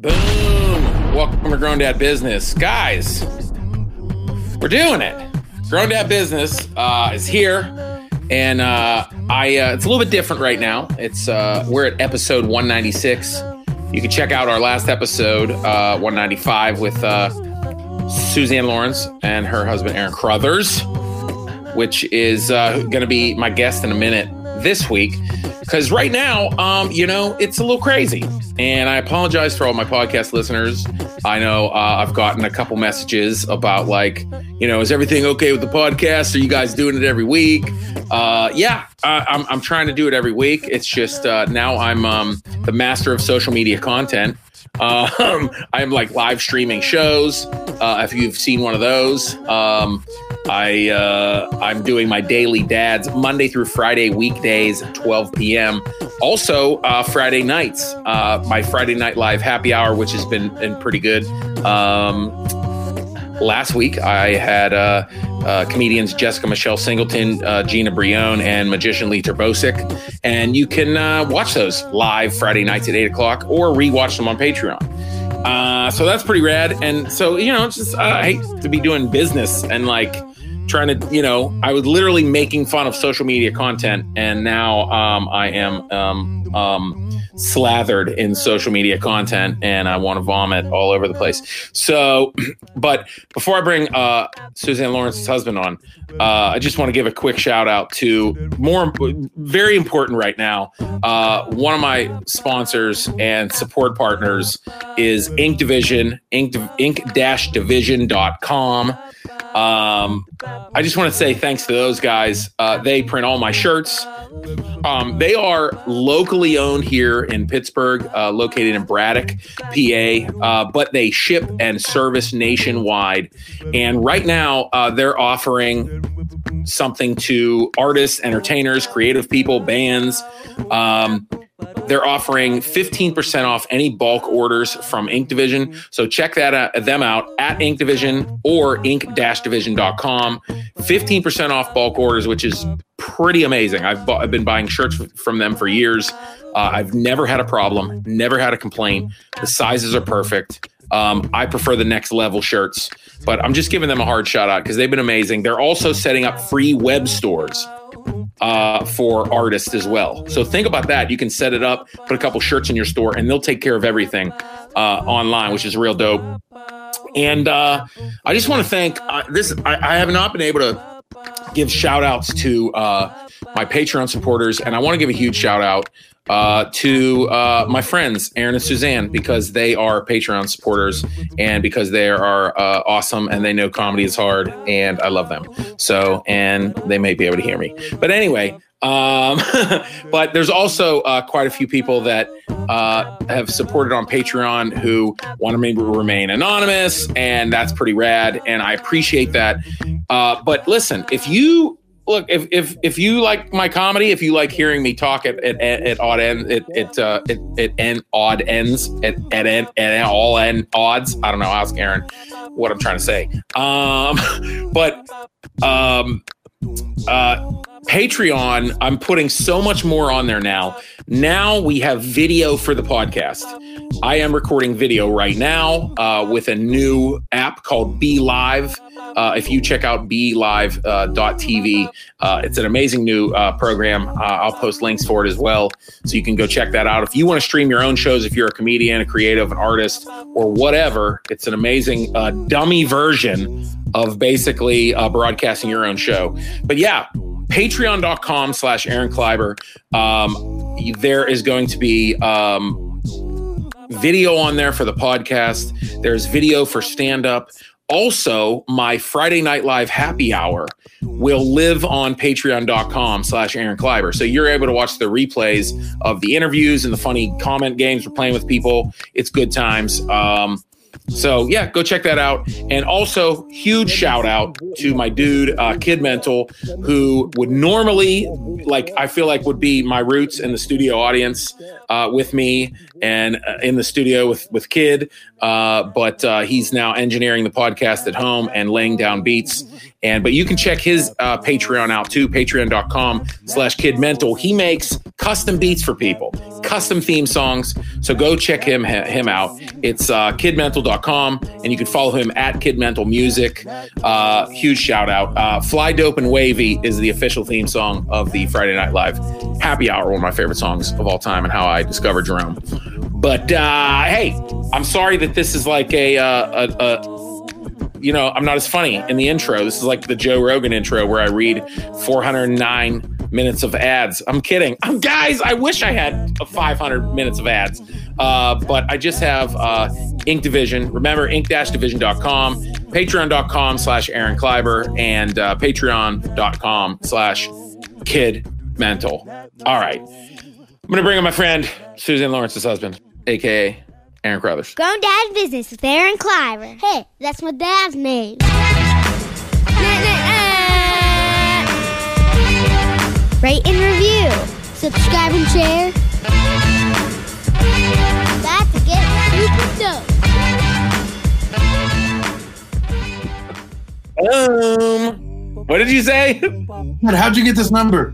Boom! Welcome to Grown Dad Business, guys. We're doing it. Grown Dad Business uh, is here, and uh, I uh, it's a little bit different right now. It's uh, we're at episode 196. You can check out our last episode, uh, 195, with uh, Suzanne Lawrence and her husband Aaron Crothers, which is going to be my guest in a minute this week. Because right now, um, you know, it's a little crazy. And I apologize for all my podcast listeners. I know uh, I've gotten a couple messages about, like, you know, is everything okay with the podcast? Are you guys doing it every week? Uh, yeah, I, I'm, I'm trying to do it every week. It's just uh, now I'm um, the master of social media content. Um, I'm like live streaming shows. Uh, if you've seen one of those, um, I uh, I'm doing my daily dads Monday through Friday weekdays 12 p.m. Also uh, Friday nights, uh, my Friday night live happy hour, which has been been pretty good. Um, last week I had uh, uh, comedians Jessica Michelle Singleton, uh, Gina Brion, and magician Lee Terbosic. And you can uh, watch those live Friday nights at 8 o'clock or rewatch them on Patreon. Uh, so that's pretty rad. And so, you know, it's just, uh, I hate to be doing business and like trying to, you know, I was literally making fun of social media content. And now um, I am um, um, slathered in social media content and I want to vomit all over the place. So, but before I bring uh, Suzanne Lawrence's husband on, uh, I just want to give a quick shout out to more very important right now. Uh, one of my sponsors and support partners is Ink Division, ink, ink-division.com. Um, I just want to say thanks to those guys. Uh, they print all my shirts. Um, they are locally owned here in Pittsburgh, uh, located in Braddock, PA, uh, but they ship and service nationwide. And right now, uh, they're offering something to artists, entertainers, creative people, bands. Um, they're offering 15% off any bulk orders from Ink Division. So check that out, them out at Ink Division or ink-division.com. 15% off bulk orders, which is pretty amazing. I've, I've been buying shirts from them for years. Uh, I've never had a problem, never had a complaint. The sizes are perfect. Um, I prefer the next level shirts, but I'm just giving them a hard shout out because they've been amazing. They're also setting up free web stores uh, for artists as well. So think about that. You can set it up, put a couple shirts in your store, and they'll take care of everything uh, online, which is real dope. And uh, I just want to thank uh, this. I, I, have not been able to give shout outs to uh, my Patreon supporters, and I want to give a huge shout out uh, to uh, my friends Aaron and Suzanne because they are Patreon supporters and because they are uh, awesome and they know comedy is hard and I love them. So and they may be able to hear me, but anyway. Um, but there's also uh, quite a few people that uh, have supported on Patreon who want to maybe remain anonymous, and that's pretty rad. And I appreciate that. Uh, but listen, if you look if if if you like my comedy, if you like hearing me talk at at, at odd end at at, uh, at, end odd ends at at end at all end odds. I don't know. Ask Aaron what I'm trying to say. Um, but um, uh, Patreon, I'm putting so much more on there now. Now we have video for the podcast. I am recording video right now uh, with a new app called Be Live. Uh, if you check out BeLive.tv, uh, uh, it's an amazing new uh, program. Uh, I'll post links for it as well, so you can go check that out. If you want to stream your own shows, if you're a comedian, a creative, an artist, or whatever, it's an amazing uh, dummy version of basically broadcasting your own show. But yeah, patreon.com slash Aaron Kleiber. Um, there is going to be um, video on there for the podcast. There's video for stand up. Also, my Friday Night Live happy hour will live on patreon.com slash Aaron Kleiber. So you're able to watch the replays of the interviews and the funny comment games we're playing with people. It's good times. Um, So yeah, go check that out. And also, huge shout out to my dude uh, Kid Mental, who would normally like I feel like would be my roots in the studio audience uh, with me and uh, in the studio with with Kid, uh, but uh, he's now engineering the podcast at home and laying down beats. And but you can check his uh, Patreon out too, patreon.com slash kid mental. He makes custom beats for people, custom theme songs. So go check him him out. It's uh, kidmental.com and you can follow him at kidmental music. Uh, huge shout out. Uh, Fly Dope and Wavy is the official theme song of the Friday Night Live Happy Hour, one of my favorite songs of all time and how I discovered Jerome. But uh, hey, I'm sorry that this is like a, uh, a, a you know, I'm not as funny in the intro. This is like the Joe Rogan intro where I read 409 minutes of ads. I'm kidding. I'm guys. I wish I had 500 minutes of ads, uh, but I just have uh, Ink Division. Remember, ink-division.com, patreon.com slash Aaron Kleiber, and uh, patreon.com slash Kid Mental. All right. I'm going to bring in my friend, Susan Lawrence's husband, aka Aaron Crothers. Grown Dad Business with Aaron Kleiber. Hey, that's my dad's name. Rate and review. Subscribe and share. That's to get super dope. Boom. What did you say? How'd you get this number?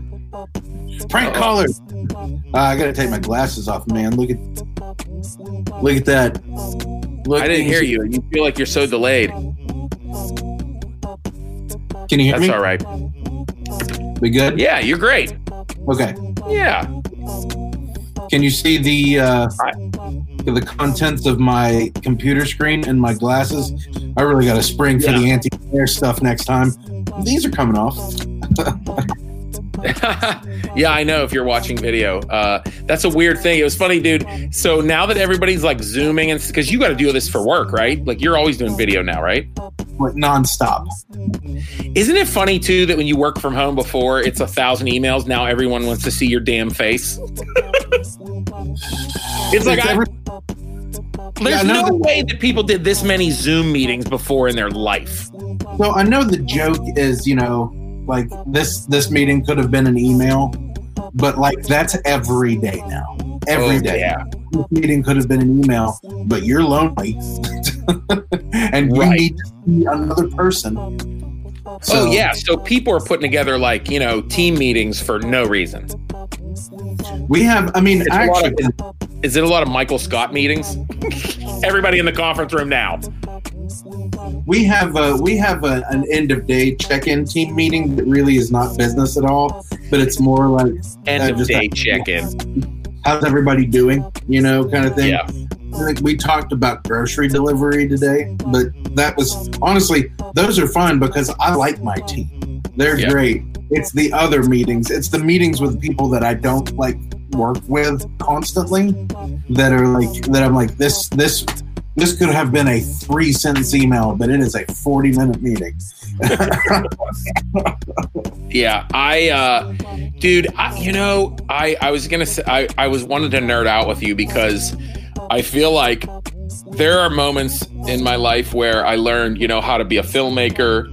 Prank caller. Uh, I gotta take my glasses off, man. Look at look at that. Look, I didn't hear you. You feel like you're so delayed. Can you hear me? That's me? all right. We good? Yeah, you're great. Okay. Yeah. Can you see the uh, the contents of my computer screen and my glasses? I really got to spring for Yeah. the anti-glare stuff next time. These are coming off. yeah, I know if you're watching video. Uh, that's a weird thing. It was funny, dude. So now that everybody's like zooming and because you got to do this for work, right? Like you're always doing video now, right? Like nonstop. Isn't it funny too that when you work from home before it's a thousand emails, now everyone wants to see your damn face? it's like I, there's Yeah, no that- way that people did this many Zoom meetings before in their life. so I know the joke is, you know, like this this meeting could have been an email, but like that's every day now. Every Oh, day. yeah. This meeting could have been an email, but you're lonely, and you Right. need to see another person. oh yeah, so people are putting together like you know team meetings for no reason. we have. I mean, actually, of- Is it a lot of Michael Scott meetings? Everybody in the conference room now. We have a we have a, an end of day check-in team meeting that really is not business at all, but it's more like End Uh, of day check in. how's everybody doing, you know, kind of thing. Yeah. Think we talked about grocery delivery today, but that was honestly those are fun because I like my team. They're Yeah. great. It's the other meetings. It's the meetings with people that I don't like work with constantly that are like that I'm like this this this could have been a three sentence email, but it is a 40 minute meeting. Yeah, I, uh, dude, I, you know, I, I was gonna say, I, I was wanted to nerd out with you because I feel like there are moments in my life where I learned, you know, how to be a filmmaker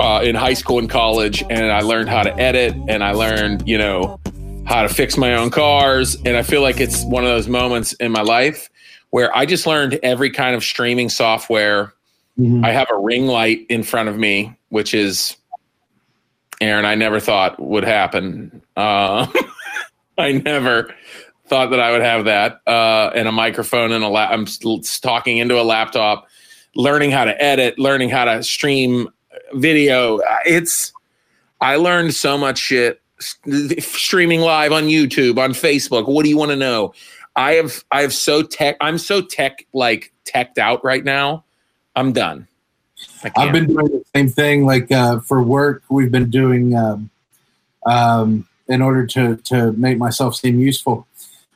uh, in high school and college, and I learned how to edit, and I learned, you know, how to fix my own cars, and I feel like it's one of those moments in my life where I just learned every kind of streaming software. Mhm. I have a ring light in front of me, which is Aaron. I never thought would happen. Uh, I never thought that I would have that, uh, and a microphone and a lap. I'm talking into a laptop, learning how to edit, learning how to stream video. It's I learned so much shit streaming live on YouTube, on Facebook. What do you want to know? I have I have so tech. I'm so tech like teched out right now. I'm done. I've been doing the same thing. Like uh, for work, we've been doing um, um, in order to to make myself seem useful.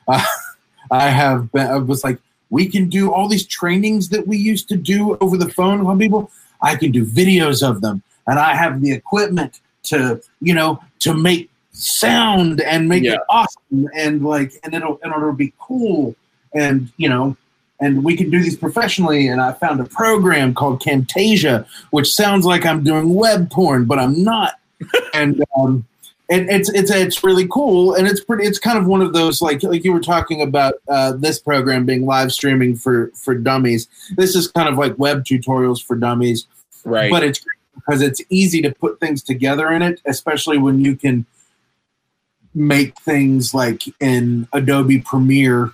Uh, I have been. I was like, we can do all these trainings that we used to do over the phone on people. I can do videos of them, and I have the equipment to you know to make sound and make Yeah. it awesome and like and it'll and it'll be cool and you know and we can do these professionally. And I found a program called Camtasia, which sounds like I'm doing web porn, but I'm not. and um, it, it's it's it's really cool, and it's pretty. It's kind of one of those like like you were talking about uh, this program being live streaming for for dummies. This is kind of like web tutorials for dummies, Right. but it's because it's easy to put things together in it, especially when you can make things like in Adobe Premiere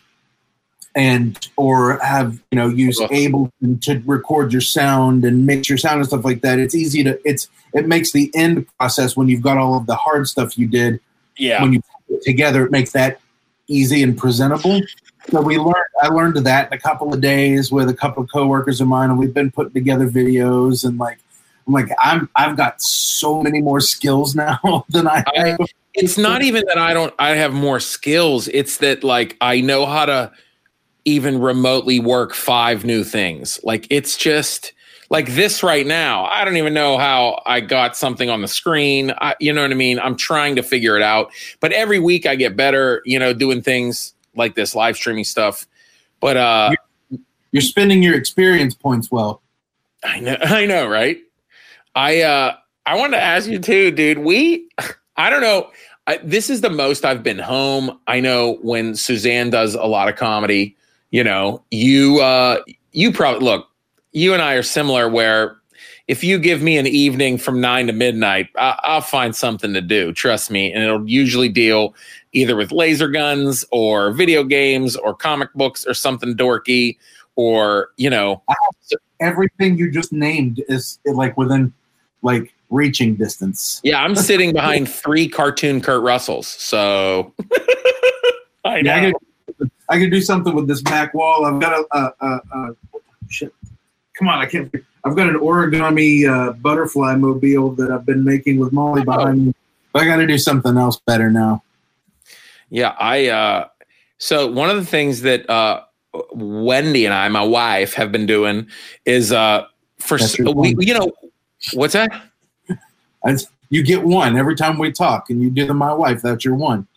and or have you know use. Ableton to record your sound and mix your sound and stuff like that. It's easy to it's it makes the end process when you've got all of the hard stuff you did yeah. when you put it together, it makes that easy and presentable. So we learned. I learned that in a couple of days with a couple of coworkers of mine, and we've been putting together videos and like. I'm like I'm. I've got so many more skills now than I I- have. It's not even that I don't I have more skills. It's that like I know how to even remotely work five new things. Like it's just like this right now. I don't even know how I got something on the screen. I, you know what I mean? I'm trying to figure it out. But every week I get better, you know, doing things like this live streaming stuff. But uh You're spending your experience points well. I know, I know, right? I uh I wanted to ask you too, dude. We I don't know. I, this is the most I've been home. I know when Suzanne does a lot of comedy, you know, you uh you probably look, you and I are similar where if you give me an evening from nine to midnight, I, I'll find something to do. Trust me, and it'll usually deal either with laser guns or video games or comic books or something dorky or you know Everything you just named is like within like reaching distance. Yeah, I'm sitting behind three cartoon Kurt Russells. So I know. Yeah, I could, I could do something with this back wall. I've got a, a, a, a shit. Come on, I can't. I've got an origami uh, butterfly mobile that I've been making with Molly behind me. But I got to do something else better now. yeah, I uh so one of the things that uh Wendy and I, my wife, have been doing is uh for we, you know what's that? I, you get one every time we talk, and you do the my wife. That's your one.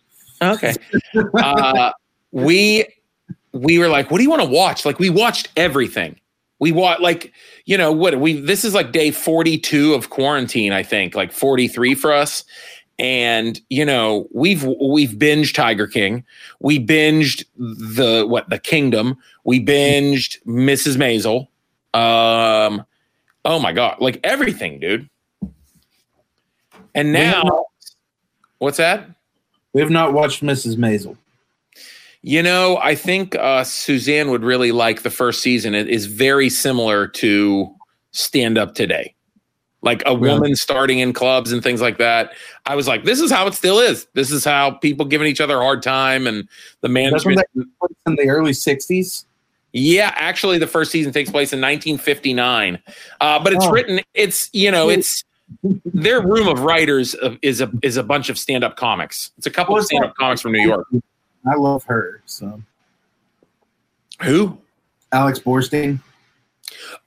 Okay. uh, we we were like, what do you want to watch? Like we watched everything. We watched like you know what we this is like day 42 of quarantine, I think, like 43 for us. And you know, we've we've binged Tiger King. We binged the what the Kingdom. We binged Mrs. Maisel. Um oh my god, like everything, dude. And now not- what's that? We have not watched Mrs. Maisel. You know, I think uh, Suzanne would really like the first season. It is very similar to Stand Up Today, like a Really? woman starting in clubs and things like that. I was like, this is how it still is. This is how people giving each other a hard time and the management. that take place in the early '60s? Yeah, actually, the first season takes place in 1959, uh, but it's Oh. written. It's you know, it's their room of writers is a is a bunch of stand up comics. It's a couple of stand up comics from New York. I love her. So Who? Alex Borstein.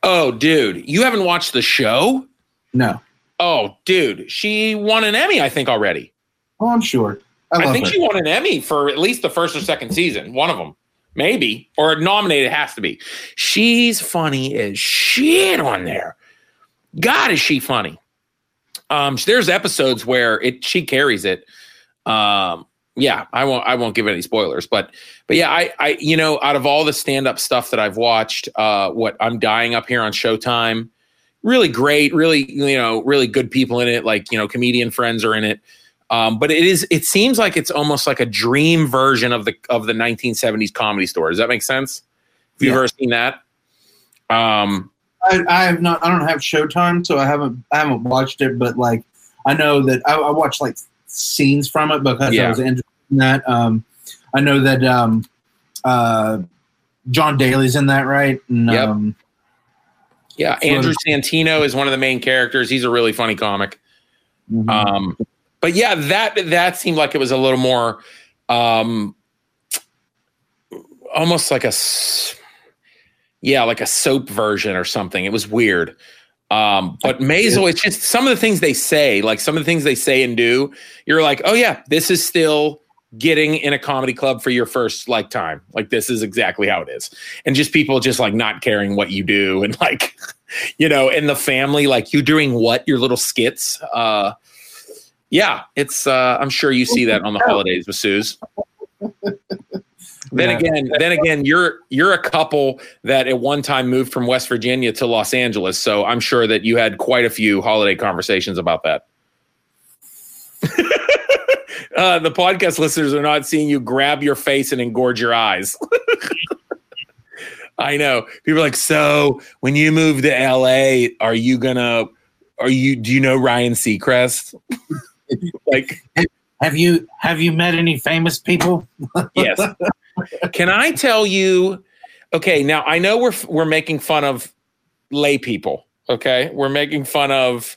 Oh, dude, you haven't watched the show? No. Oh, dude, she won an Emmy, I think already. Oh, I'm sure. I, I, think her. she won an Emmy for at least the first or second season, one of them, maybe, or nominated has to be. She's funny as shit on there. God, is she funny? Um, there's episodes where it she carries it. Um, yeah, I won't I won't give any spoilers, but but yeah, I I you know out of all the stand up stuff that I've watched, uh, what I'm dying up here on Showtime, really great, really you know really good people in it, like you know comedian friends are in it. Um, but it is it seems like it's almost like a dream version of the of the 1970s comedy store. Does that make sense? Have you Yeah. ever seen that? Um, I, I have not. I don't have Showtime, so I haven't. I haven't watched it. But like, I know that I, I watched like scenes from it because Yeah. I was interested in that. Um, I know that um, uh, John Daly's in that, right? And, Yep. um, yeah, So- Andrew Santino is one of the main characters. He's a really funny comic. mhm. Um, but yeah, that that seemed like it was a little more, um, almost like a, s- yeah, like a soap version or something. It was weird. Um, but Maisel, it's just some of the things they say, like some of the things they say and do. You're like, oh yeah, this is still getting in a comedy club for your first like time. Like this is exactly how it is. And just people just like not caring what you do and like you know, in the family like you doing what your little skits. Uh yeah, it's uh I'm sure you see that on the holidays with Suze. Then Yeah. again, then again, you're you're a couple that at one time moved from West Virginia to Los Angeles, so I'm sure that you had quite a few holiday conversations about that. uh, the podcast listeners are not seeing you grab your face and engorge your eyes. I know people are like, so when you move to LA, are you gonna? Are you? Do you know Ryan Seacrest? like, Have you have you met any famous people? yes. Can I tell you? Okay, now I know we're we're making fun of lay people. Okay, we're making fun of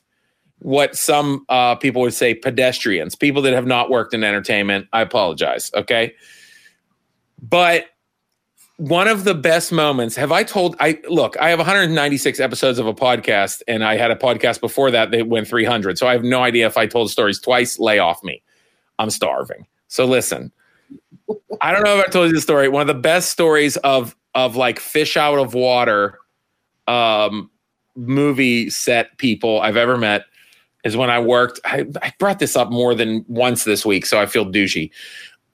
what some uh, people would say pedestrians, people that have not worked in entertainment. I apologize. Okay, but one of the best moments have I told I look, I have 196 episodes of a podcast and I had a podcast before that that went 300. So I have no idea if I told stories twice, lay off me. I'm starving. So listen. I don't know if I told you the story. One of the best stories of of like fish out of water um movie set people I've ever met is when I worked. I, I brought this up more than once this week, so I feel douchey.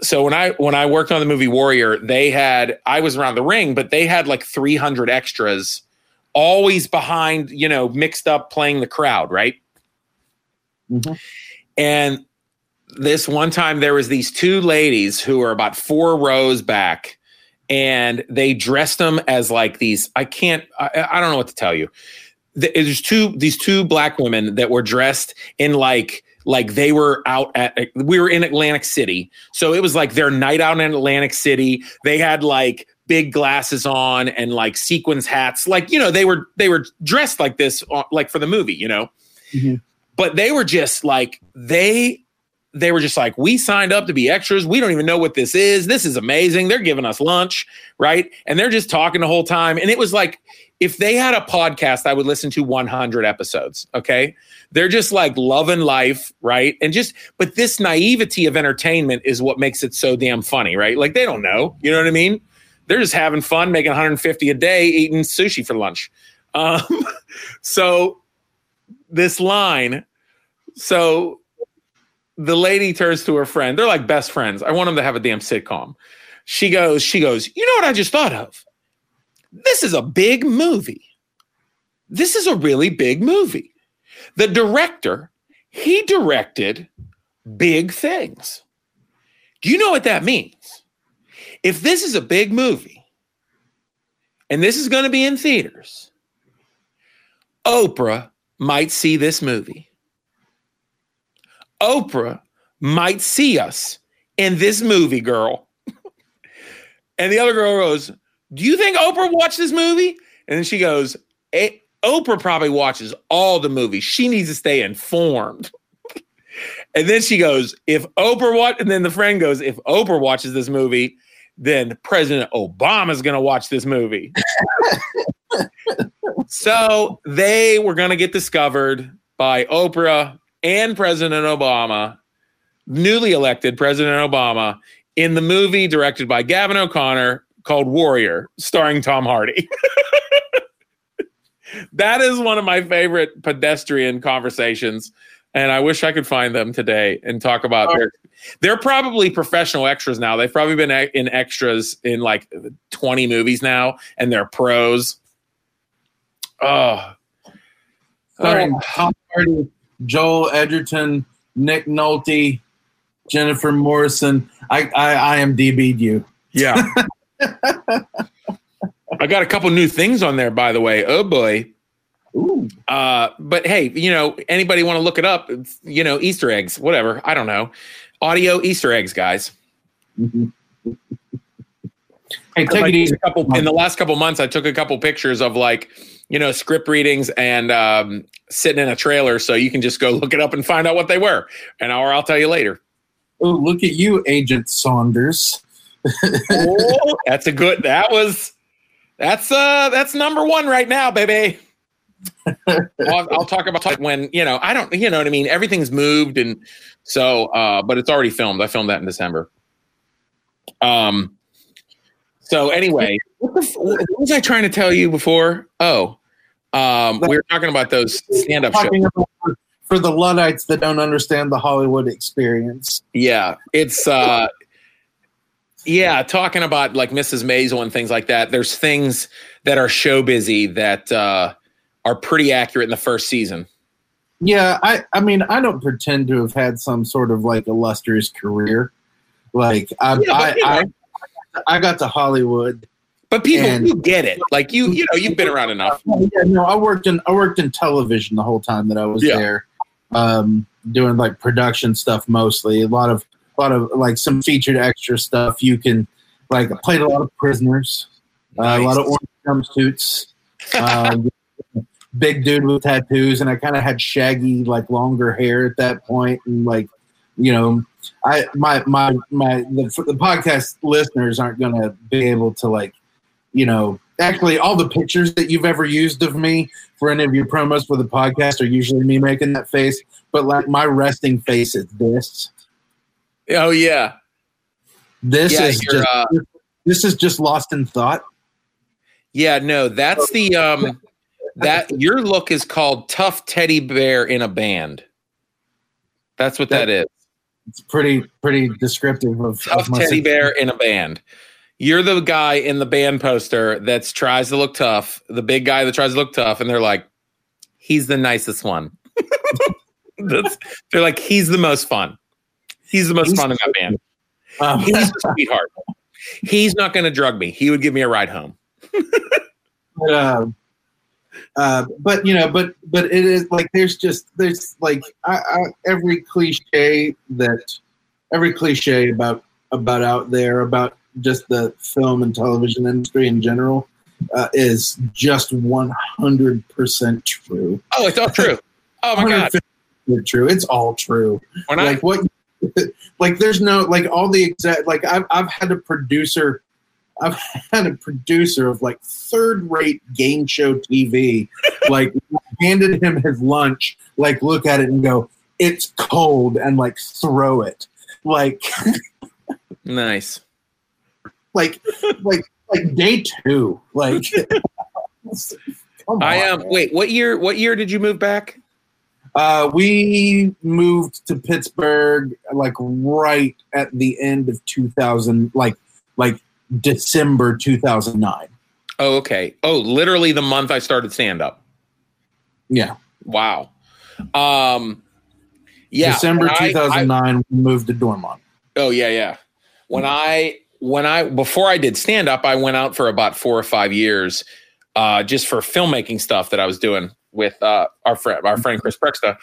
So when I when I worked on the movie Warrior, they had I was around the ring, but they had like 300 extras, always behind, you know, mixed up playing the crowd, right? Mhm. And this one time there was these two ladies who were about four rows back and they dressed them as like these i can't i, I don't know what to tell you. There's two these two black women that were dressed in like like they were out at we were in atlantic city. So it was like their night out in atlantic city. They had like big glasses on and like sequins hats. Like you know they were they were dressed like this uh, like for the movie you know? Mhm. but they were just like they they were just like we signed up to be extras. We don't even know what this is. This is amazing. They're giving us lunch right? And they're just talking the whole time. And it was like if they had a podcast i would listen to 100 episodes okay? They're just like loving life right? And just but this naivety of entertainment is what makes it so damn funny right? Like they don't know. You know what i mean? They're just having fun making 150 a day eating sushi for lunch. Um, so this line so the lady turns to her friend. They're like best friends. I want them to have a damn sitcom. She goes, she goes, you know what I just thought of? This is a big movie. This is a really big movie. The director, he directed big things. Do you know what that means? If this is a big movie and this is going to be in theaters, Oprah might see this movie. Oprah might see us in this movie, girl. and the other girl goes, Do you think Oprah watched this movie? And then she goes, "Eh, Oprah probably watches all the movies. She needs to stay informed. and then she goes, If Oprah watch, and then the friend goes, If Oprah watches this movie, then President Obama's going to watch this movie. so they were going to get discovered by Oprah and President Obama, newly elected President Obama, in the movie directed by Gavin O'Connor called Warrior, starring Tom Hardy. that is one of my favorite pedestrian conversations. And I wish I could find them today and talk about their. They're probably professional extras now. They've probably been in extras in like 20 movies now, and they're pros. Oh, Starring um, Tom Hardy, Joel Edgerton, Nick Nolte, Jennifer Morrison. I I IMDb'd you. Yeah. I got a couple new things on there, by the way. Oh boy. Ooh. Uh, but hey, you know, anybody want to look it up? It's, you know, Easter eggs, whatever. I don't know. Audio Easter eggs, guys. Hey, take it easy. a couple in the last couple months. I took a couple pictures of like, you know, script readings and um, sitting in a trailer, so you can just go look it up and find out what they were, and or I'll tell you later. Oh, look at you, Agent Saunders. Oh, that's a good. That was. That's uh. That's number one right now, baby. I'll, I'll talk about it when you know. I don't. You know what I mean. Everything's moved, and so. uh But it's already filmed. I filmed that in December. Um. So anyway, what, the, what was I trying to tell you before? Oh, um, we were talking about those stand-up shows. For, the Luddites that don't understand the Hollywood experience. Yeah, it's uh yeah, talking about like Mrs. Maisel and things like that. There's things that are show busy that uh are pretty accurate in the first season. Yeah, I, I mean, I don't pretend to have had some sort of like illustrious career. Like I, Yeah, I, but, I, got to Hollywood. But people And- you get it. Like you you know, you've been around enough. Yeah, no, I worked in I worked in television the whole time that I was Yeah. there, um, doing like production stuff mostly. A lot of a lot of like some featured extra stuff. You can like I played a lot of prisoners, uh, a lot of orange jumpsuits. Um, big dude with tattoos, and I kind of had shaggy like longer hair at that point, and like you know, I my my my the, the podcast listeners aren't going to be able to like you know actually all the pictures that you've ever used of me for any of your promos for the podcast are usually me making that face but like my resting face is this Oh yeah. this Yeah, is just uh, this is just lost in thought Yeah, no, that's the um that your look is called tough teddy bear in a band. That's what that is. It's pretty pretty descriptive of, Tough of teddy bear in a band. You're the guy in the band poster that tries to look tough, the big guy that tries to look tough, and they're like, he's the nicest one. That's, they're like, he's the most fun. He's the most He's- fun in that band. Um, He's a sweetheart. He's not going to drug me. He would give me a ride home. but, uh, uh, but you know, but but it is like there's just there's like I, I, every cliche that every cliche about about out there about just the film and television industry in general uh, is just one hundred percent true. Oh, it's all true. Oh my god! 150% true. It's all true When I, like what like there's no like all the exact like I've I've had a producer I've had a producer of like third rate game show TV like handed him his lunch like look at it and go it's cold and like throw it like nice. like like like day two like come I am. Um, wait, what year? What year did you move back? Uh, we moved to Pittsburgh like right at the end of 2000, like like December 2009. Oh, okay. Oh, literally the month I started stand up. Yeah, Wow. Um. Yeah. December when I- I- 2009. we moved to Dormont. oh yeah, yeah. When I when I before I did stand up, I went out for about four or five years, uh, just for filmmaking stuff that I was doing with uh, our friend our friend Chris Prexta.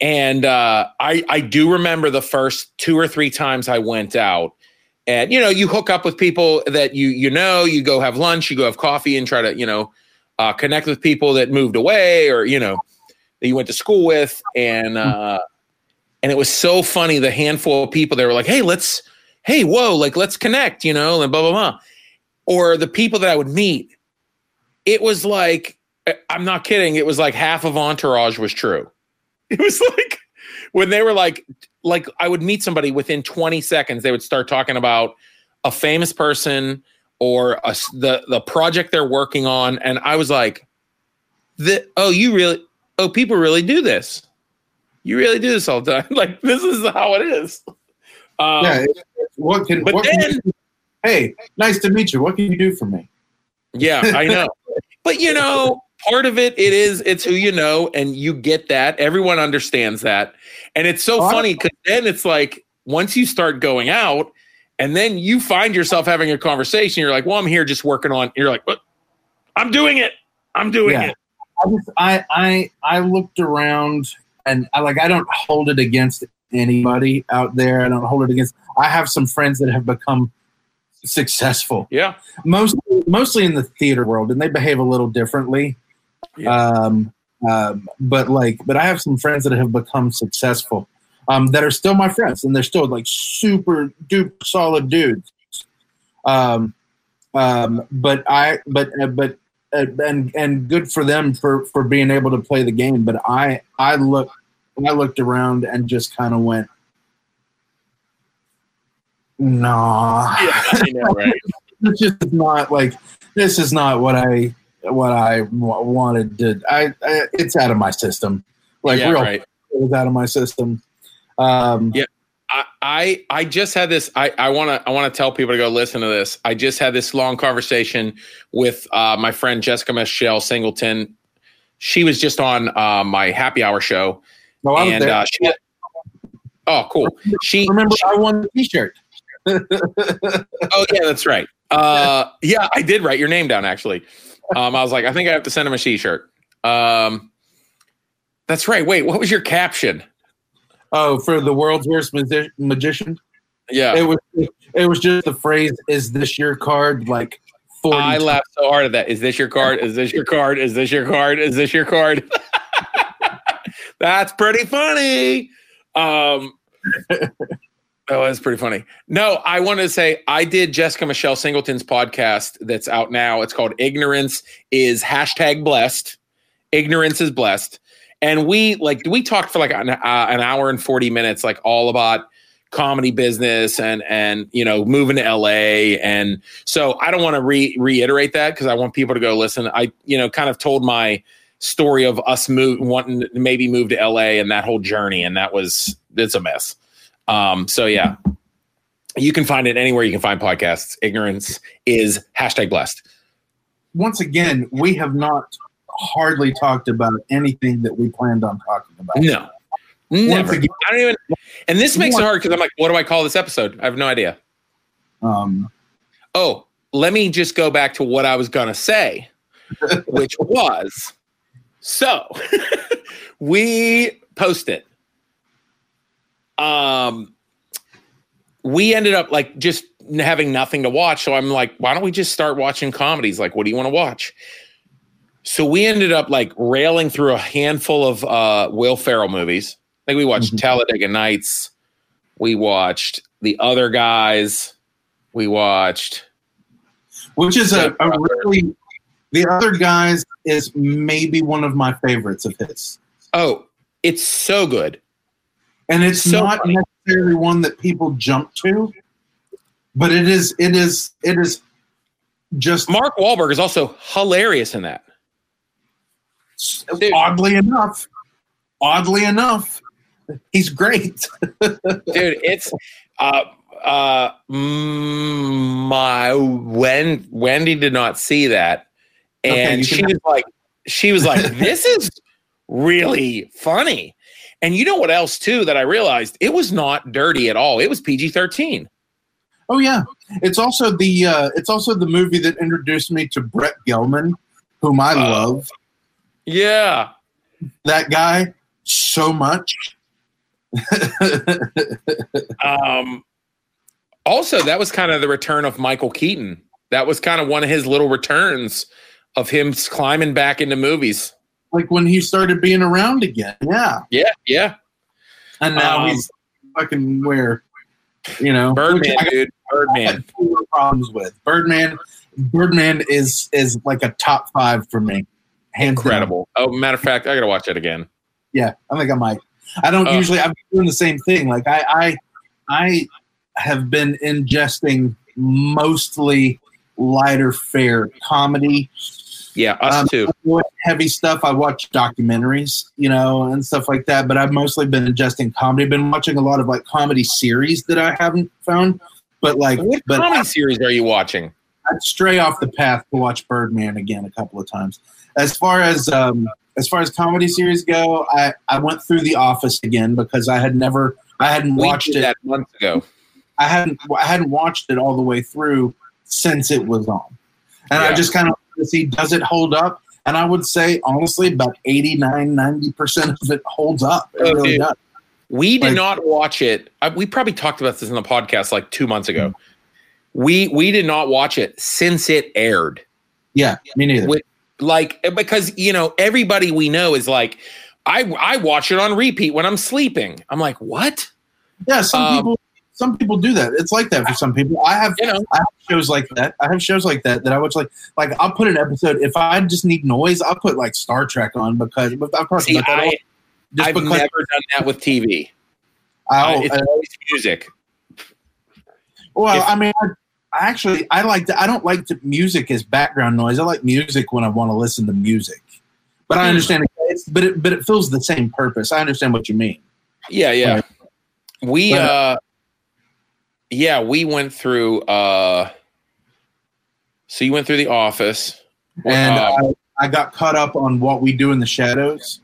And uh, I I do remember the first two or three times I went out, and you know you hook up with people that you you know you go have lunch, you go have coffee, and try to you know uh, connect with people that moved away or you know that you went to school with, and uh, and it was so funny the handful of people that were like, hey, let's hey whoa like let's connect, you know, and blah blah blah, or the people that I would meet, it was like I- I'm not kidding, it was like half of Entourage was true. It was like when they were like like I would meet somebody within 20 seconds they would start talking about a famous person or a the the project they're working on and I was like the oh you really oh people really do this you really do this all the time like this is how it is um, yeah, what can but what can then- you, hey, nice to meet you. What can you do for me? Yeah, I know. but you know, part of it it is it's who you know and you get that. Everyone understands that. And it's so Oh, funny cuz then it's like once you start going out and then you find yourself having a conversation you're like, "Well, I'm here just working on." You're like, "What? I'm doing it. I'm doing Yeah. it." I just I I I looked around and I like I don't hold it against anybody out there. I don't hold it against. I have some friends that have become successful, Yeah. mostly mostly in the theater world, and they behave a little differently. Yeah. Um, um, but like, but I have some friends that have become successful um, that are still my friends, and they're still like super duper solid dudes. Um, um, but I, but uh, but uh, and and good for them for for being able to play the game. But I I looked I looked around and just kind of went, Nah, Yeah, know, right? it's just not like this is not what I what I w- wanted to. I, I it's out of my system. Like yeah, real, right. it was out of my system. Um, Yeah. I, I I just had this. I I want to I want to tell people to go listen to this. I just had this long conversation with uh, my friend Jessica Michelle Singleton. She was just on uh, my happy hour show, no, I was and there. uh, she. Oh, cool. She Remember, she- I won the T-shirt. oh yeah, that's right. Uh, yeah, I did write your name down actually. Um, I was like, I think I have to send him a T-shirt. Um, that's right. Wait, what was your caption? Oh, for the world's worst magi- magician. Yeah, It was it was just the phrase "Is this your card?" Like forty. I times. laughed so hard at that. Is this your card? Is this your card? Is this your card? Is this your card? That's pretty funny. Um, that was pretty funny. No, I wanted to say I did Jessica Michelle Singleton's podcast that's out now. It's called Ignorance is hashtag blessed. Ignorance is blessed. And we like we talked for like an, uh, an hour and 40 minutes, like all about comedy business and and you know moving to LA and so I don't want to re- reiterate that because I want people to go listen. I you know kind of told my story of us move wanting to maybe move to LA and that whole journey and that was it's a mess. Um, so yeah, you can find it anywhere you can find podcasts. Ignorance is hashtag blessed. Once again, we have not hardly talked about anything that we planned on talking about. No, never. again- I don't even. And this makes it hard because I'm like, what do I call this episode? I have no idea. Um, Oh, let me just go back to what I was going to say, which was so we posted. Um, we ended up like just having nothing to watch. So I'm like, why don't we just start watching comedies? Like, what do you want to watch? So we ended up like railing through a handful of uh, Will Ferrell movies. I think we watched Mhm. Talladega Nights. We watched The Other Guys. We watched which is a, a really the other guys is maybe one of my favorites of his, Oh, it's so good. And it's So not funny. necessarily one that people jump to, but it is it is it is just Mark Wahlberg is also hilarious in that. Dude. oddly enough, oddly enough, he's great. Dude, it's uh uh mm, my when Wendy did not see that and you she can- was like she was like this is really funny. And you know what else too that I realized it was not dirty at all. It was PG-13. Oh yeah, it's also the uh, it's also the movie that introduced me to Brett Gelman, whom I Oh. love. Yeah. That guy so much. Um, also, that was kind of the return of Michael Keaton. That was kind of one of his little returns of him climbing back into movies. Like when he started being around again. Yeah, Yeah, yeah. and now Um, he's fucking where, you know, Birdman, got dude. Birdman. problems with Birdman. Birdman is is like a top five for me. Hands down. Incredible. Oh, matter of fact, I gotta watch it again. Yeah, I think I might. I don't Oh. usually. I'm doing the same thing. Like I, I, I have been ingesting mostly lighter fare comedy. Yeah, us Um, too. I watch heavy stuff. I watch documentaries, you know, and stuff like that. But I've mostly been ingesting comedy. Been watching a lot of like comedy series that I haven't found. But like, What but comedy series are you watching? I'd stray off the path to watch Birdman again a couple of times. As far as um, as far as comedy series go, I, I went through The Office again because I had never I hadn't We watched it. that months ago. I hadn't I hadn't watched it all the way through since it was on, and I just kind of see does it hold up. And I would say honestly, about 89, 90 percent of it holds up. It Oh, really dude. does. We did Like- not watch it. I, we probably talked about this in the podcast like two months ago. We we did not watch it since it aired. Yeah, me neither. With- Like because you know everybody we know is like, I I watch it on repeat when I'm sleeping. I'm like, what? yeah, some um, people some people do that. It's like that for some people. I have You know, I have shows like that. I have shows like that that I watch like like I'll put an episode if I just need noise, I'll put like Star Trek on because I've talked see, about. I because never done that with TV. Uh, it's uh, always music. Well, If- I mean, I, I actually I like to, I don't like to, music as background noise. I like music when I want to listen to music. But I Hmm. understand it's, but it but it fills the same purpose. I understand what you mean. Yeah, yeah. Right. We But- uh yeah, we went through uh so you went through the office. And Um, I, I got caught up on what we do in the shadows,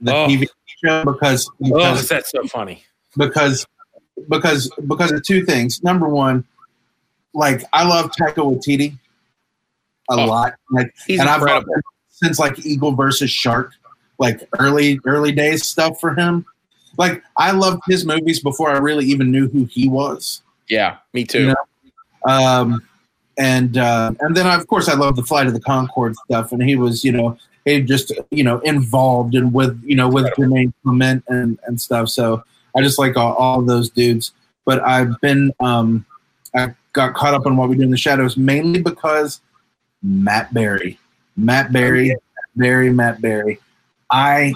the Oh. TV show, because oh, because that's so funny. because because because of two things. Number one, like I love Taika Waititi a Oh, lot. Like and I've incredible. loved him since like Eagle versus Shark, like early early days stuff for him. Like I loved his movies before I really even knew who he was. Yeah, me too. You know? Um, and uh, and then of course I love the Flight of the Concord stuff, and he was you know he just you know involved and with you know with Jermaine Clement and and stuff. So I just like all, all those dudes. But I've been um, I got caught up on what we do in the shadows mainly because Matt Berry, Matt Berry, Matt Berry, Matt Berry. I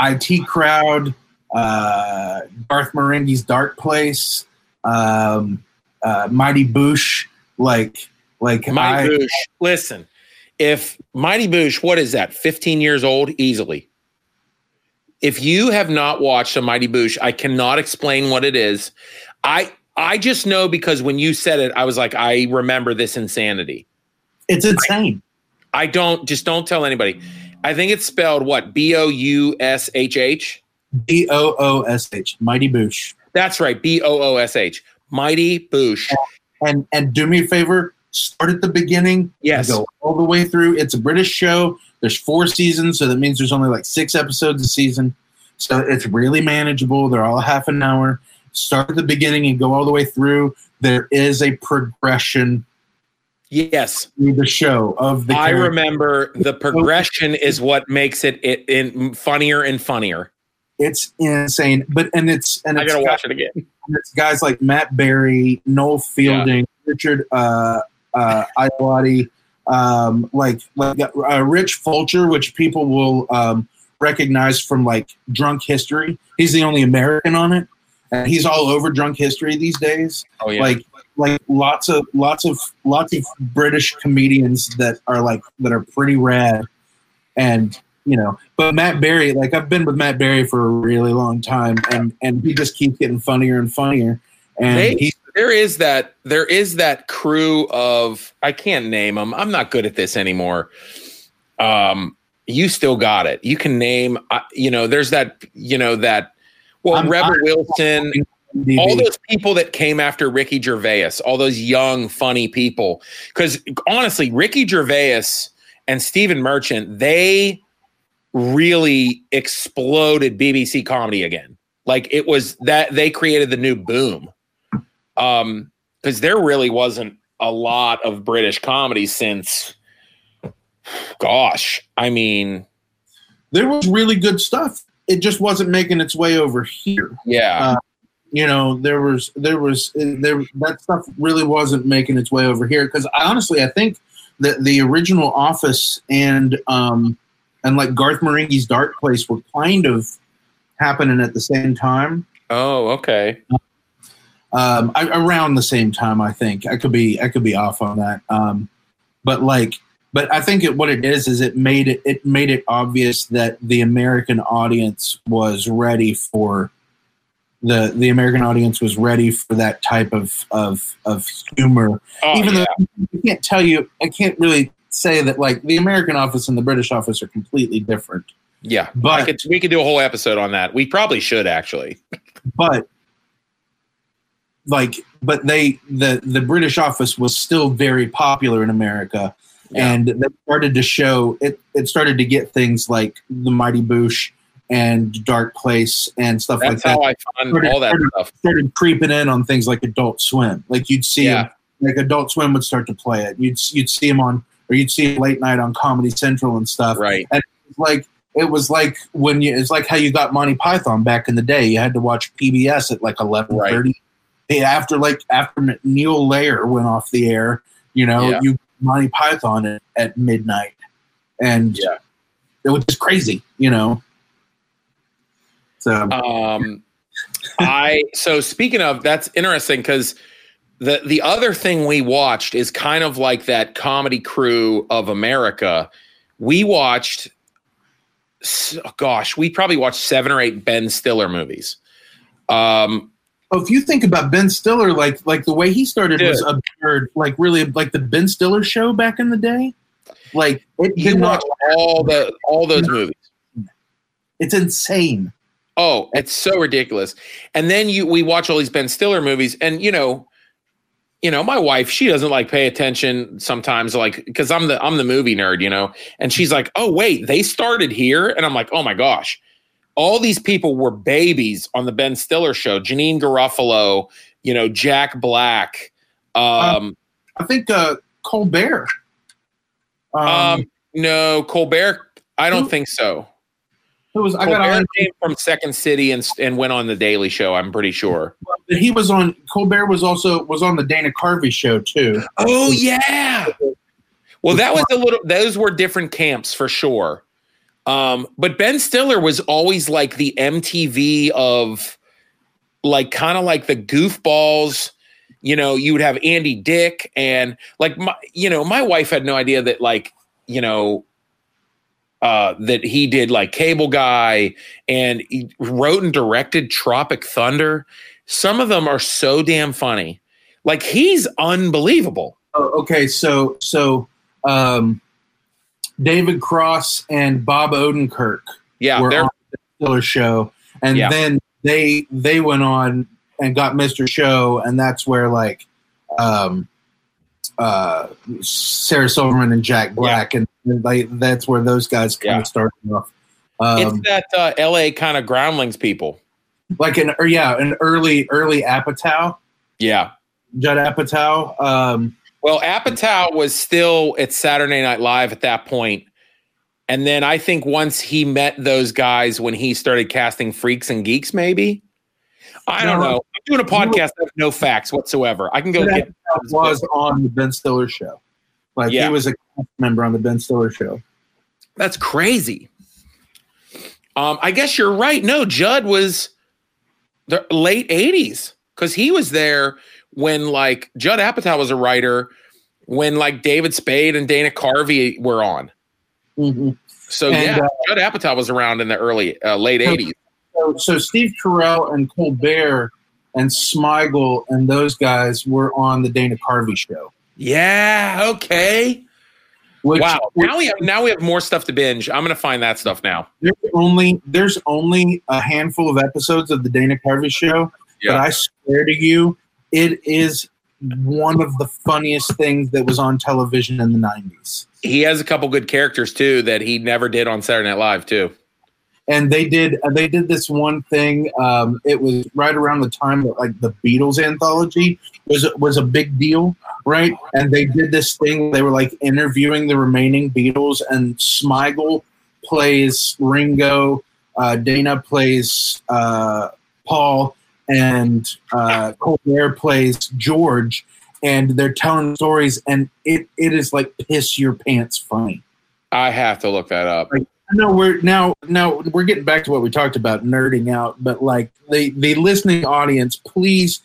IT crowd, uh, Garth Marenghi's Dark Place, um, uh, Mighty Boosh, like like Mighty I, Boosh. Listen, if Mighty Boosh, what is that? 15 years old easily. If you have not watched a Mighty Boosh, I cannot explain what it is. I I just know because when you said it, I was like, I remember this insanity. it's insane. I don't just don't tell anybody. I think it's spelled what? B O U S H H. B O O S H, Mighty Boosh. That's right. B O O S H. Mighty Boosh. And and do me a favor, start at the beginning, Yes. go all the way through. It's a British show. There's four seasons, so that means there's only like six episodes a season. So it's really manageable. They're all half an hour. Start at the beginning and go all the way through. There is a progression Yes. the show of the I character. remember the progression is what makes it, it in funnier and funnier. It's insane. But and it's and I gotta got- watch it again. it's guys like Matt Berry, Noel Fielding, Richard uh, uh, Ayoade, um, like like uh, Rich Fulcher, which people will um, recognize from like Drunk History. He's the only American on it, and he's all over Drunk History these days. Oh yeah. Like like lots of lots of lots of British comedians that are like that are pretty rad, and you know. But Matt Berry, like I've been with Matt Berry for a really long time, and and he just keeps getting funnier and funnier. And They- he's there is that there is that crew of I can't name them. I'm not good at this anymore. Um, you still got it. You can name. Uh, you know, there's that. You know that. Well, I'm- Rebel I'm- Wilson. DB. all those people that came after Ricky Gervais, all those young, funny people. Because honestly, Ricky Gervais and Stephen Merchant, they really exploded BBC comedy again. Like it was that they created the new boom. Um, because there really wasn't a lot of British comedy since gosh, I mean, there was really good stuff. It just wasn't making its way over here. yeah. Uh, You know, there was there was there that stuff really wasn't making its way over here because I honestly I think that the original Office and um and like Garth Marenghi's Dark Place were kind of happening at the same time. oh, okay. um, I, around the same time. I think I could be I could be off on that. Um, but like, but I think it, what it is is it made it it made it obvious that the American audience was ready for the the American audience was ready for that type of of of humor. Oh, Even yeah. though I can't tell you, I can't really say that like the American office and the British office are completely different. Yeah, But could, we could do a whole episode on that. We probably should actually. but like but they the the british office was still very popular in america Yeah. and they started to show it it started to get things like the mighty boosh and dark place and stuff like That's that how I found all that stuff. started creeping in on things like adult swim like you'd see Yeah. like adult swim would start to play it you'd you'd see them on or you'd see 'em late night on comedy central and stuff Right. And like it was like when you it's like how you got Monty Python back in the day. You had to watch PBS at like eleven thirty. After like after Neil Layer went off the air, you know, Yeah. you Monty Python at, at midnight, and Yeah. it was just crazy, you know. So Um, I so speaking of that's interesting because the the other thing we watched is kind of like that comedy crew of America. We watched, s- gosh, we probably watched seven or eight Ben Stiller movies. Um, Oh, if you think about Ben Stiller, like like the way he started was absurd, like really like the Ben Stiller show back in the day. Like it you did not watched all the all those movies. it's insane. Oh, it's so ridiculous. And then you we watch all these Ben Stiller movies, and you know, you know, my wife, she doesn't like pay attention sometimes, like because I'm the I'm the movie nerd, you know, and she's like, Oh, wait, they started here? And I'm like, Oh my gosh. All these people were babies on the Ben Stiller show. Janeane Garofalo, you know, Jack Black. Um, I think uh Colbert. Um, um no, Colbert, I don't who- think so. It was I Colbert got on came from Second City and and went on the Daily Show, I'm pretty sure. he was on Colbert was also was on the Dana Carvey show too. Oh yeah. Well, that was a little. Those were different camps for sure. Um, but Ben Stiller was always like the MTV of, like, kind of like the goofballs. You know, you would have Andy Dick and like my, you know, my wife had no idea that like, you know, uh, that he did like Cable Guy and he wrote and directed Tropic Thunder. Some of them are so damn funny. Like he's unbelievable. Oh, okay, so so um, David Cross and Bob Odenkirk Yeah, were they're on the Stiller show, and Yeah. then they they went on and got Mr. Show, and that's where like um, uh, Sarah Silverman and Jack Black, and like that's where those guys kind Yeah. of started off. it's Um, that uh, LA kind of groundlings people. like an or yeah, an early early Apatow, Yeah. Judd Apatow. Um, Well, Apatow was still at Saturday Night Live at that point. And then I think once he met those guys when he started casting freaks and geeks, maybe. I don't know. Doing a podcast that no facts whatsoever. I can go get was on the Ben Stiller show. Like Yeah. he was a member on the Ben Stiller show. That's crazy. Um, I guess you're right. No, Judd was the late '80s because he was there when like Judd Apatow was a writer when like David Spade and Dana Carvey were on. So And, yeah, uh, Judd Apatow was around in the early uh, late '80s. So, so Steve Carell and Colbert and Smigel and those guys were on the Dana Carvey show. Yeah. Okay. Which, wow. which Now we have now we have more stuff to binge. I'm gonna find that stuff now. there's only there's only a handful of episodes of the Dana Carvey show, Yeah. but I swear to you, it is one of the funniest things that was on television in the '90s. He has a couple good characters too that he never did on Saturday Night Live too. And they did they did this one thing. Um, it was right around the time that like the Beatles anthology was was a big deal, right? And they did this thing. They were like interviewing the remaining Beatles, and Smigel plays Ringo, uh, Dana plays uh, Paul, and uh, Colbert plays George. And they're telling stories, and it, it is like piss your pants funny. I have to look that up. No, we're now now we're getting back to what we talked about nerding out, but like the the listening audience, please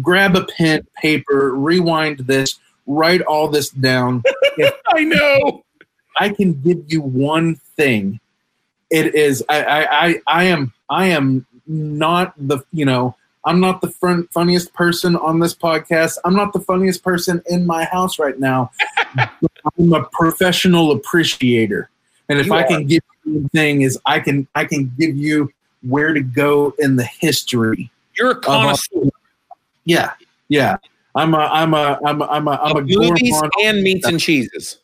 grab a pen, paper, rewind this, write all this down. I know. I can give you one thing. It is I I I, I am I am not the you know I'm not the fun, funniest person on this podcast. I'm not the funniest person in my house right now. I'm a professional appreciator, and if You I are. can give you a thing is I can I can give you where to go in the history. You're a connoisseur Yeah, yeah. I'm a I'm a I'm a I'm a, I'm a movies gourmand and meats and cheeses.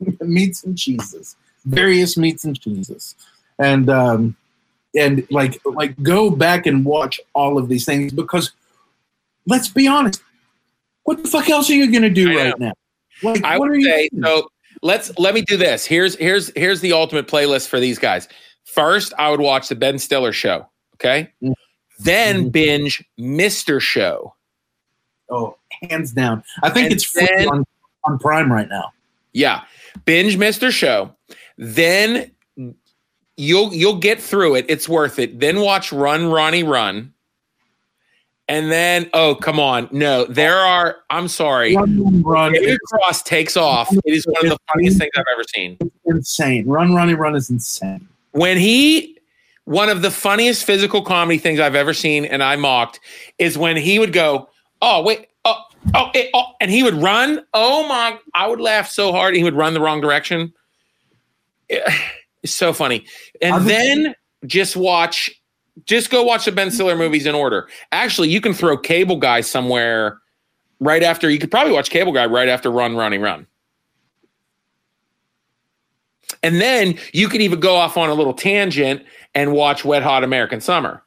meats and cheeses, various meats and cheeses, and um, and like like go back and watch all of these things because let's be honest, what the fuck else are you gonna do right now? Like, I what are would you? say so. Let's let me do this. Here's here's here's the ultimate playlist for these guys. First, I would watch the Ben Stiller show. Okay, Mhm. then Mhm. binge Mister Show. oh, hands down. I think And it's then- on, on Prime right now. Yeah, binge Mister Show. Then you'll you'll get through it. It's worth it. Then watch Run Ronnie Run. And then, oh, come on. No, there are, I'm sorry. Run, run, David Cross takes off. It is one of the funniest things I've ever seen. insane. Run, running, run is insane. When he, one of the funniest physical comedy things I've ever seen, and I mocked, is when he would go, oh, wait, oh, oh, eh, oh, and he would run. Oh my, I would laugh so hard. He would run the wrong direction. It's so funny. And then just watch, just go watch the Ben Stiller movies in order. Actually, you can throw Cable Guy somewhere right after. You could probably watch Cable Guy right after Run, Running, Run. And then you could even go off on a little tangent and watch Wet Hot American Summer.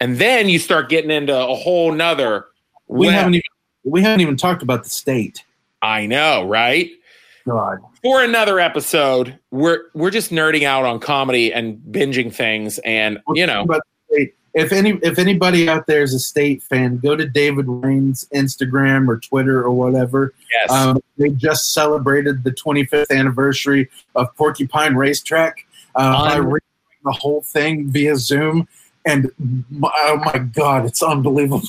And then you start getting into a whole nother. We web- haven't even we haven't even talked about the state. I know, right? God. For another episode, we're we're just nerding out on comedy and binging things, and you know, hey, if any if anybody out there is a state fan, go to David Wain's Instagram or Twitter or whatever. yes, Um, they just celebrated the 25th anniversary of Porcupine Racetrack uh, by Un- the whole thing via Zoom, and oh my god, it's unbelievable.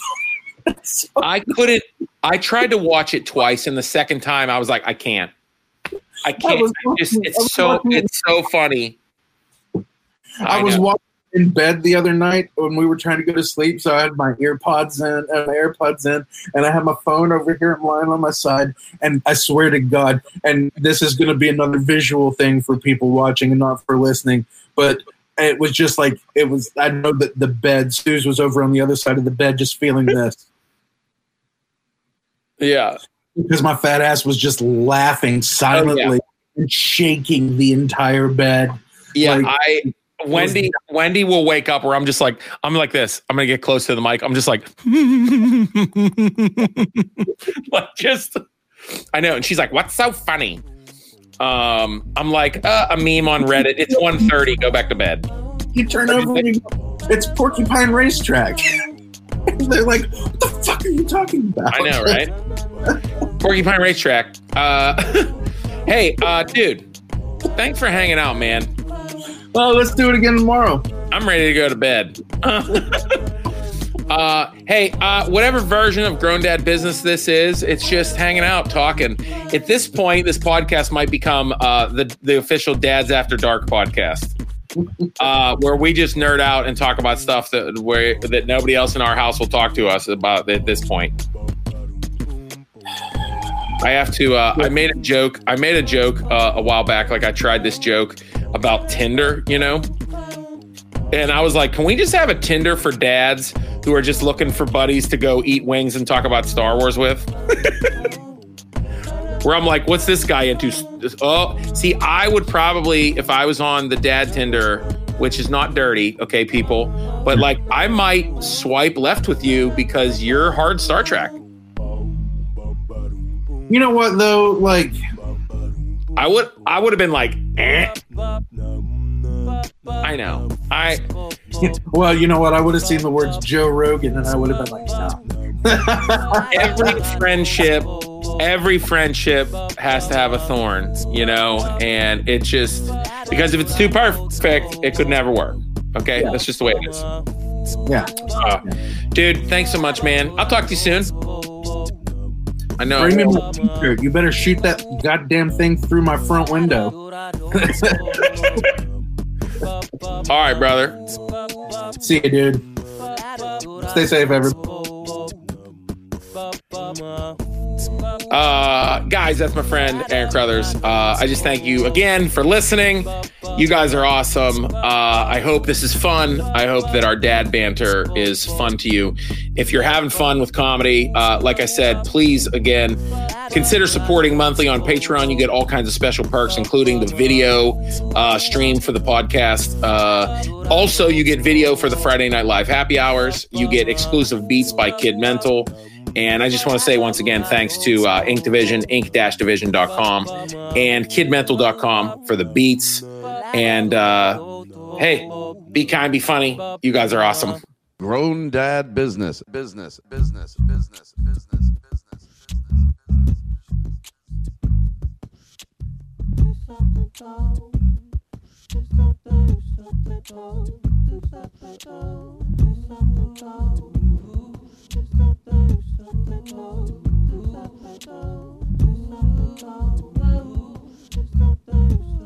So- I couldn't. I tried to watch it twice, and the second time, I was like, I can't. I can't. was I just, I it's so it's so funny. I, was know. watching in bed the other night when we were trying to go to sleep, so I had my earpods in and my AirPods in, and I had my phone over here. I'm lying on my side, and I swear to God, and this is going to be another visual thing for people watching and not for listening, but. It was just like it was. I know that the bed. Suze was over on the other side of the bed, just feeling this yeah. because my fat ass was just laughing oh, silently and shaking the entire bed. Yeah, Like- I Wendy Wendy will wake up where I'm just like I'm like this. I'm gonna get close to the mic. I'm just like like just I know. And she's like, "What's so funny?" Um, I'm like, uh, a meme on Reddit. It's 1.30. Go back to bed. You turn over and you go, it's Porcupine Racetrack. They're like, what the fuck are you talking about? I know, right? Porcupine Racetrack. Uh, hey, uh, dude, thanks for hanging out, man. Well, let's do it again tomorrow. I'm ready to go to bed. uh, hey, uh, whatever version of Grown Dad Business this is, it's just hanging out, talking. At this point, this podcast might become uh, the the official Dads After Dark podcast, uh, where we just nerd out and talk about stuff that where that nobody else in our house will talk to us about at this point. I have to. Uh, I made a joke. I made a joke uh, a while back. Like I tried this joke about Tinder, you know, and I was like, "Can we just have a Tinder for dads who are just looking for buddies to go eat wings and talk about Star Wars with?" Where I'm like, "What's this guy into?" Oh, see, I would probably, if I was on the dad Tinder, which is not dirty, okay, people, but hmm. like, I might swipe left with you because you're hard Star Trek. You know what though? Like, I would I would have been like, eh. I know. I well, you know what? I would have seen the words Joe Rogan, and I would have been like, no. every friendship, every friendship has to have a thorn, you know, and it just because if it's too perfect, it could never work. Okay, that's just the way it is. yeah. Uh, dude, thanks so much, man. I'll talk to you soon. I know. Bring me my t-shirt. You better shoot that goddamn thing through my front window. All right, brother. See you, dude. Stay safe, everybody. Uh, guys, that's my friend Aaron Crothers. Uh, I just thank you again for listening. You guys are awesome. Uh, I hope this is fun. I hope that our dad banter is fun to you. If you're having fun with comedy, uh, like I said, please again consider supporting monthly on Patreon. You get all kinds of special perks, including the video uh, stream for the podcast. Uh, also, you get video for the Friday Night Live happy hours. You get exclusive beats by kidmental. And I just want to say once again, thanks to uh, Ink Division, ink-division.com, and kidmental.com for the beats. And uh, hey, be kind, be funny. You guys are awesome. Grown dad business. Business. Business. Business. Business. Business. Thank